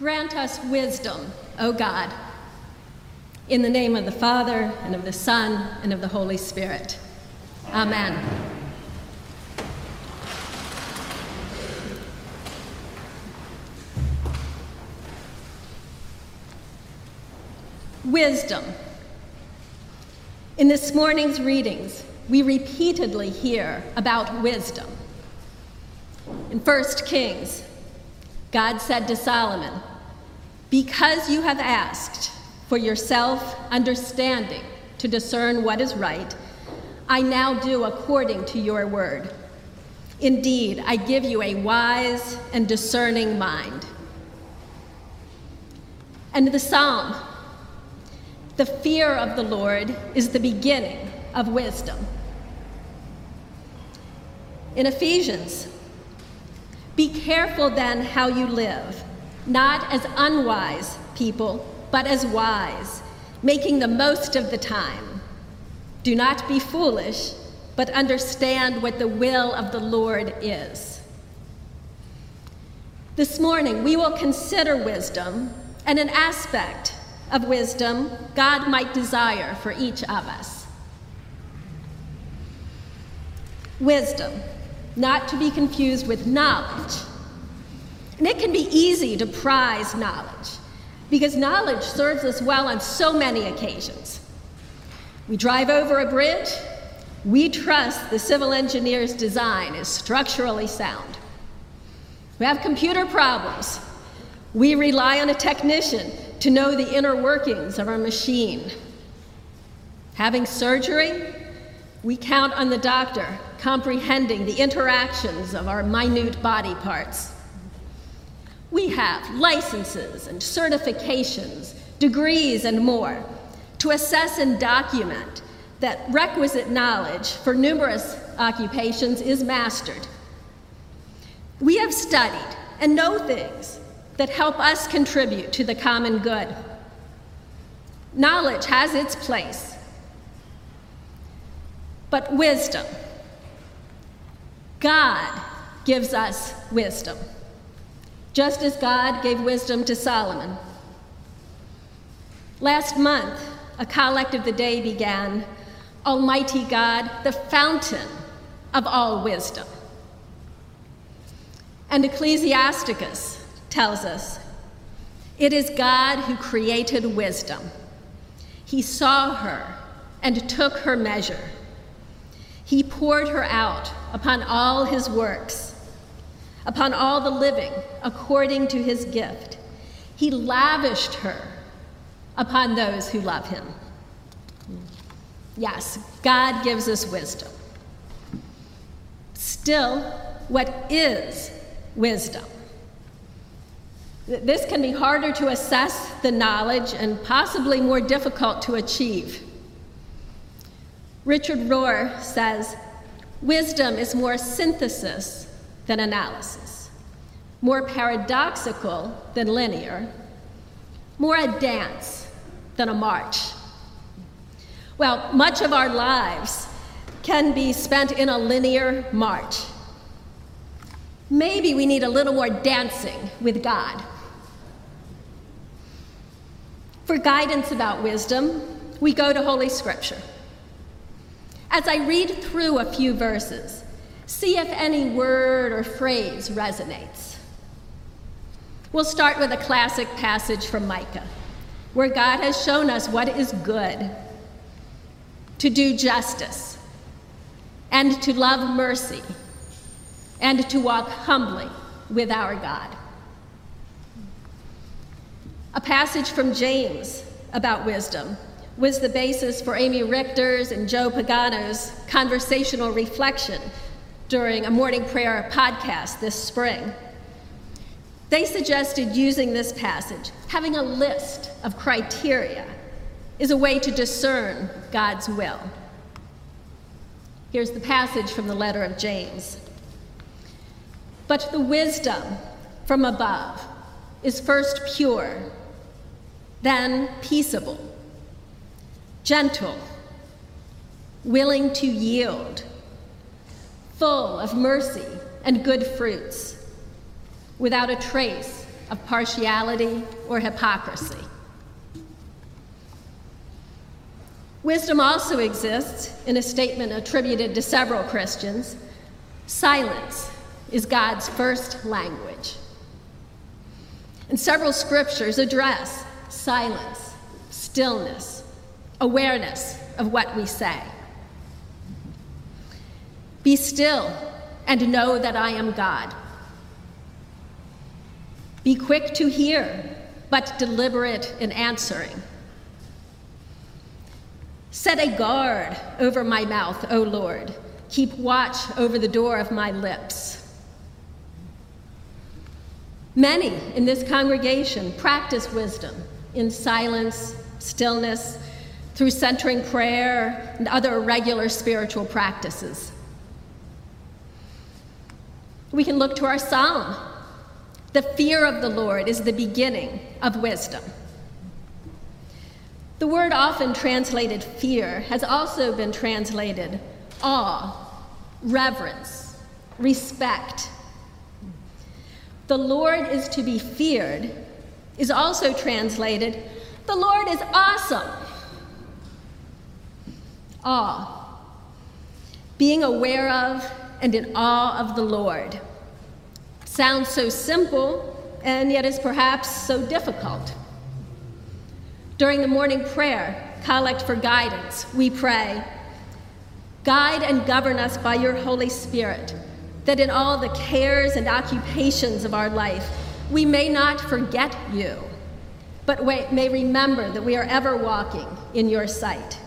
Grant us wisdom, O God. In the name of the Father, and of the Son, and of the Holy Spirit. Amen. Wisdom. In this morning's readings, we repeatedly hear about wisdom. In 1 Kings, God said to Solomon, Because you have asked for yourself understanding to discern what is right, I now do according to your word. Indeed, I give you a wise and discerning mind. And the psalm the fear of the Lord is the beginning of wisdom. In Ephesians, be careful then how you live, not as unwise people, but as wise, making the most of the time. Do not be foolish, but understand what the will of the Lord is. This morning, we will consider wisdom and an aspect of wisdom God might desire for each of us. Wisdom, not to be confused with knowledge. And it can be easy to prize knowledge because knowledge serves us well on so many occasions. We drive over a bridge, we trust the civil engineer's design is structurally sound. We have computer problems. We rely on a technician to know the inner workings of our machine. Having surgery, we count on the doctor comprehending the interactions of our minute body parts. We have licenses and certifications, degrees, and more to assess and document that requisite knowledge for numerous occupations is mastered. We have studied and know things that help us contribute to the common good. Knowledge has its place, but wisdom, God gives us wisdom, just as God gave wisdom to Solomon. Last month, a collect of the day began Almighty God, the fountain of all wisdom. And Ecclesiasticus tells us it is God who created wisdom. He saw her and took her measure. He poured her out upon all his works, upon all the living according to his gift. He lavished her upon those who love him. Yes, God gives us wisdom. Still, what is wisdom? This can be harder to assess the knowledge and possibly more difficult to achieve. Richard Rohr says wisdom is more synthesis than analysis, more paradoxical than linear, more a dance than a march. Well, much of our lives can be spent in a linear march. Maybe we need a little more dancing with God. For guidance about wisdom, we go to Holy Scripture. As I read through a few verses, see if any word or phrase resonates. We'll start with a classic passage from Micah, where God has shown us what is good to do justice, and to love mercy, and to walk humbly with our God. A passage from James about wisdom was the basis for Amy Richter's and Joe Pagano's conversational reflection during a morning prayer podcast this spring. They suggested using this passage, having a list of criteria, is a way to discern God's will. Here's the passage from the letter of James. But the wisdom from above is first pure then peaceable, gentle, willing to yield, full of mercy and good fruits, without a trace of partiality or hypocrisy. Wisdom also exists in a statement attributed to several Christians silence is God's first language. And several scriptures address silence, stillness, awareness of what we say. Be still and know that I am God. Be quick to hear, but deliberate in answering. Set a guard over my mouth, O Lord. Keep watch over the door of my lips. Many in this congregation practice wisdom in silence, stillness, through centering prayer and other regular spiritual practices. We can look to our psalm. The fear of the Lord is the beginning of wisdom. The word often translated fear has also been translated awe, reverence, respect. The Lord is to be feared is also translated the Lord is awesome. Awe, being aware of and in awe of the Lord. Sounds so simple, and yet is perhaps so difficult. During the morning prayer, collect for guidance, we pray, Guide and govern us by your Holy Spirit, that in all the cares and occupations of our life, we may not forget you, but may remember that we are ever walking in your sight.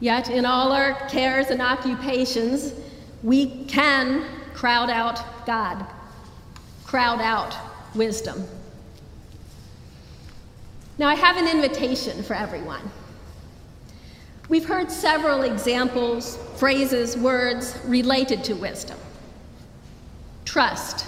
Yet, in all our cares and occupations, we can crowd out God, crowd out wisdom. Now, I have an invitation for everyone. We've heard several examples, phrases, words related to wisdom trust,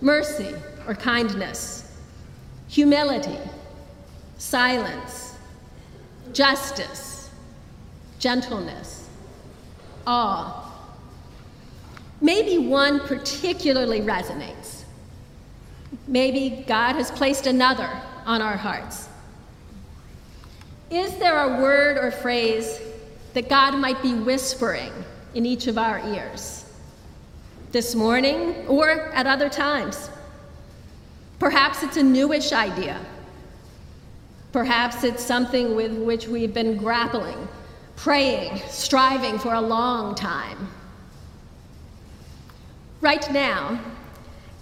mercy or kindness, humility, silence, justice, gentleness, awe. Maybe one particularly resonates. Maybe God has placed another on our hearts. Is there a word or phrase that God might be whispering in each of our ears? This morning or at other times? Perhaps it's a newish idea. Perhaps it's something with which we've been grappling, praying, striving for a long time. Right now,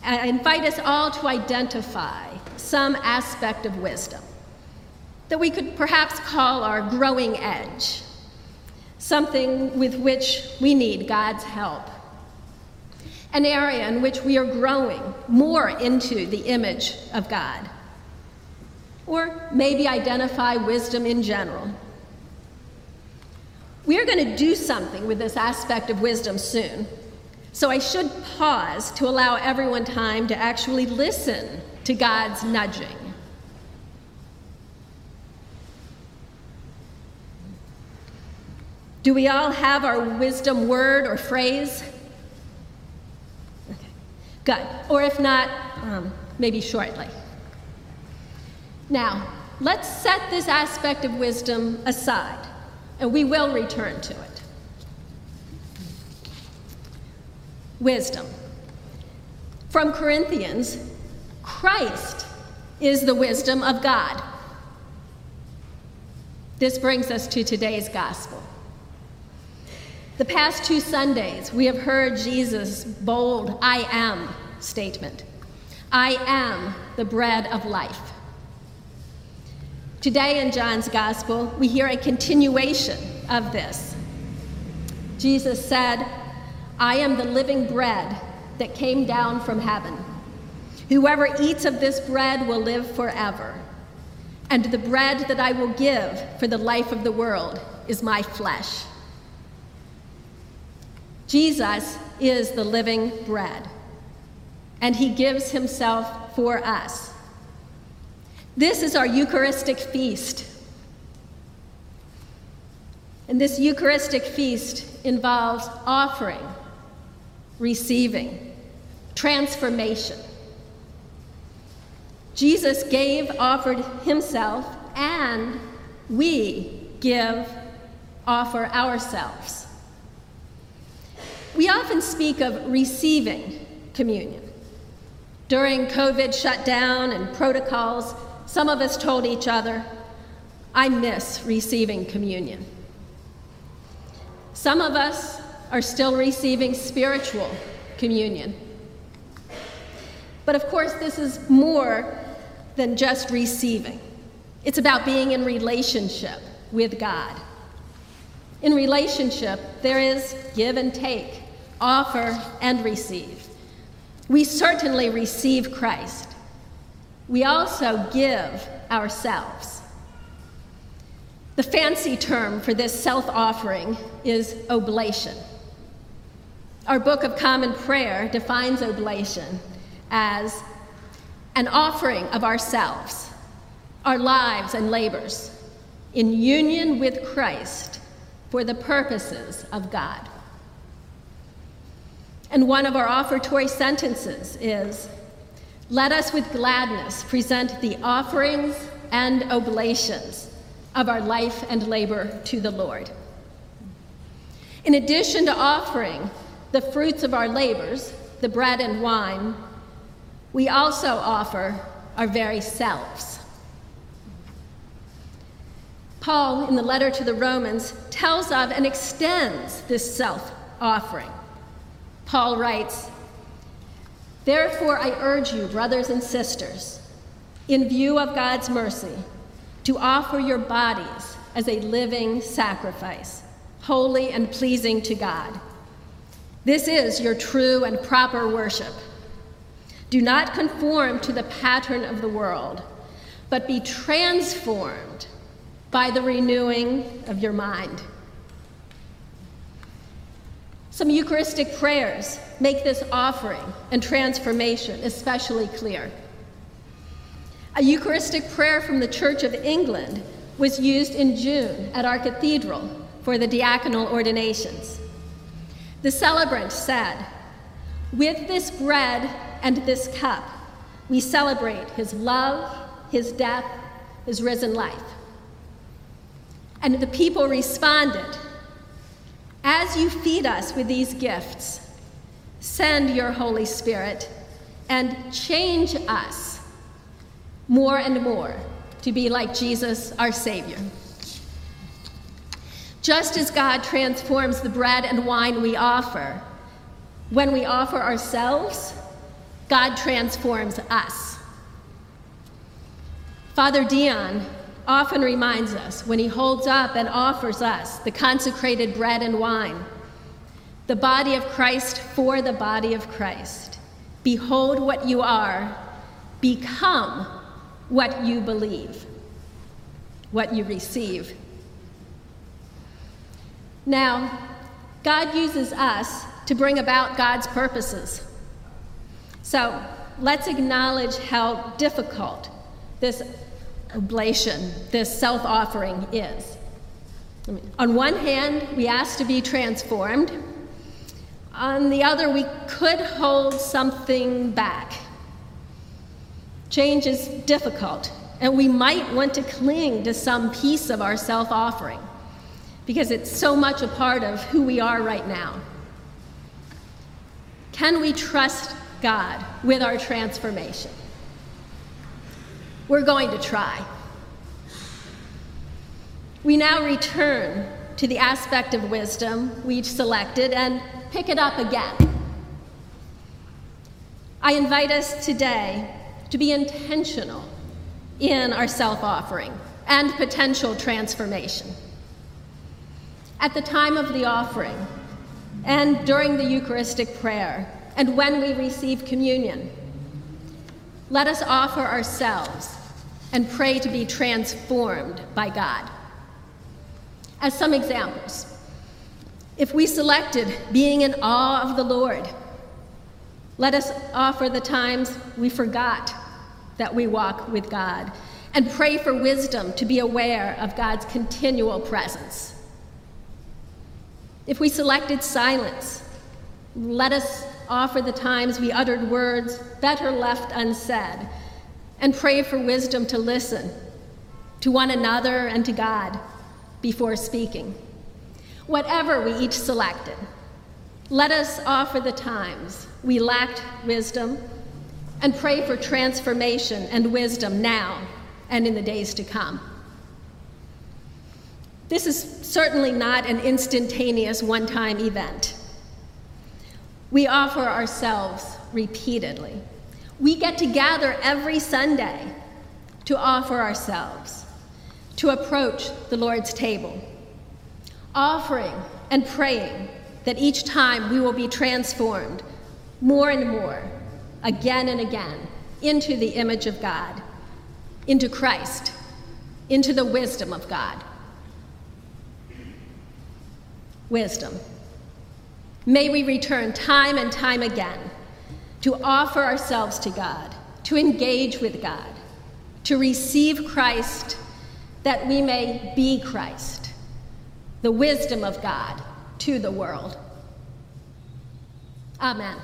I invite us all to identify some aspect of wisdom that we could perhaps call our growing edge, something with which we need God's help, an area in which we are growing more into the image of God, or maybe identify wisdom in general. We are going to do something with this aspect of wisdom soon. So I should pause to allow everyone time to actually listen to God's nudging. Do we all have our wisdom word or phrase? Okay, good. Or if not, um, maybe shortly. Now, let's set this aspect of wisdom aside, and we will return to it. Wisdom. From Corinthians, Christ is the wisdom of God. This brings us to today's gospel. The past two Sundays, we have heard Jesus' bold, I am statement I am the bread of life. Today in John's gospel, we hear a continuation of this. Jesus said, I am the living bread that came down from heaven. Whoever eats of this bread will live forever. And the bread that I will give for the life of the world is my flesh. Jesus is the living bread, and he gives himself for us. This is our Eucharistic feast. And this Eucharistic feast involves offering, receiving, transformation, Jesus gave, offered himself, and we give, offer ourselves. We often speak of receiving communion. During COVID shutdown and protocols, some of us told each other, I miss receiving communion. Some of us are still receiving spiritual communion. But of course, this is more than just receiving. It's about being in relationship with God. In relationship, there is give and take, offer and receive. We certainly receive Christ. We also give ourselves. The fancy term for this self offering is oblation. Our Book of Common Prayer defines oblation as an offering of ourselves, our lives and labors, in union with Christ for the purposes of God. And one of our offertory sentences is Let us with gladness present the offerings and oblations of our life and labor to the Lord. In addition to offering the fruits of our labors, the bread and wine, we also offer our very selves. Paul, in the letter to the Romans, tells of and extends this self offering. Paul writes, Therefore, I urge you, brothers and sisters, in view of God's mercy, to offer your bodies as a living sacrifice, holy and pleasing to God. This is your true and proper worship. Do not conform to the pattern of the world, but be transformed by the renewing of your mind. Some Eucharistic prayers make this offering and transformation especially clear. A Eucharistic prayer from the Church of England was used in June at our cathedral for the diaconal ordinations. The celebrant said, With this bread and this cup, we celebrate his love, his death, his risen life. And the people responded, As you feed us with these gifts, send your Holy Spirit and change us more and more to be like Jesus, our Savior. Just as God transforms the bread and wine we offer, when we offer ourselves, God transforms us. Father Dion often reminds us when he holds up and offers us the consecrated bread and wine, the body of Christ for the body of Christ. Behold what you are, become what you believe, what you receive. Now, God uses us to bring about God's purposes. So let's acknowledge how difficult this oblation, this self offering is. On one hand, we ask to be transformed. On the other, we could hold something back. Change is difficult, and we might want to cling to some piece of our self offering because it's so much a part of who we are right now. Can we trust God with our transformation. We're going to try. We now return to the aspect of wisdom we've selected and pick it up again. I invite us today to be intentional in our self offering and potential transformation. At the time of the offering and during the Eucharistic prayer, and when we receive communion. Let us offer ourselves and pray to be transformed by God. As some examples, if we selected being in awe of the Lord, let us offer the times we forgot that we walk with God and pray for wisdom to be aware of God's continual presence. If we selected silence, let us offer the times we uttered words better left unsaid and pray for wisdom to listen to one another and to God before speaking. Whatever we each selected, let us offer the times we lacked wisdom and pray for transformation and wisdom now and in the days to come. This is certainly not an instantaneous one time event. We offer ourselves repeatedly. We get to gather every Sunday to offer ourselves, to approach the Lord's table, offering and praying that each time we will be transformed more and more, again and again, into the image of God, into Christ, into the wisdom of God. Wisdom. May we return time and time again to offer ourselves to God, to engage with God, to receive Christ that we may be Christ, the wisdom of God to the world. Amen.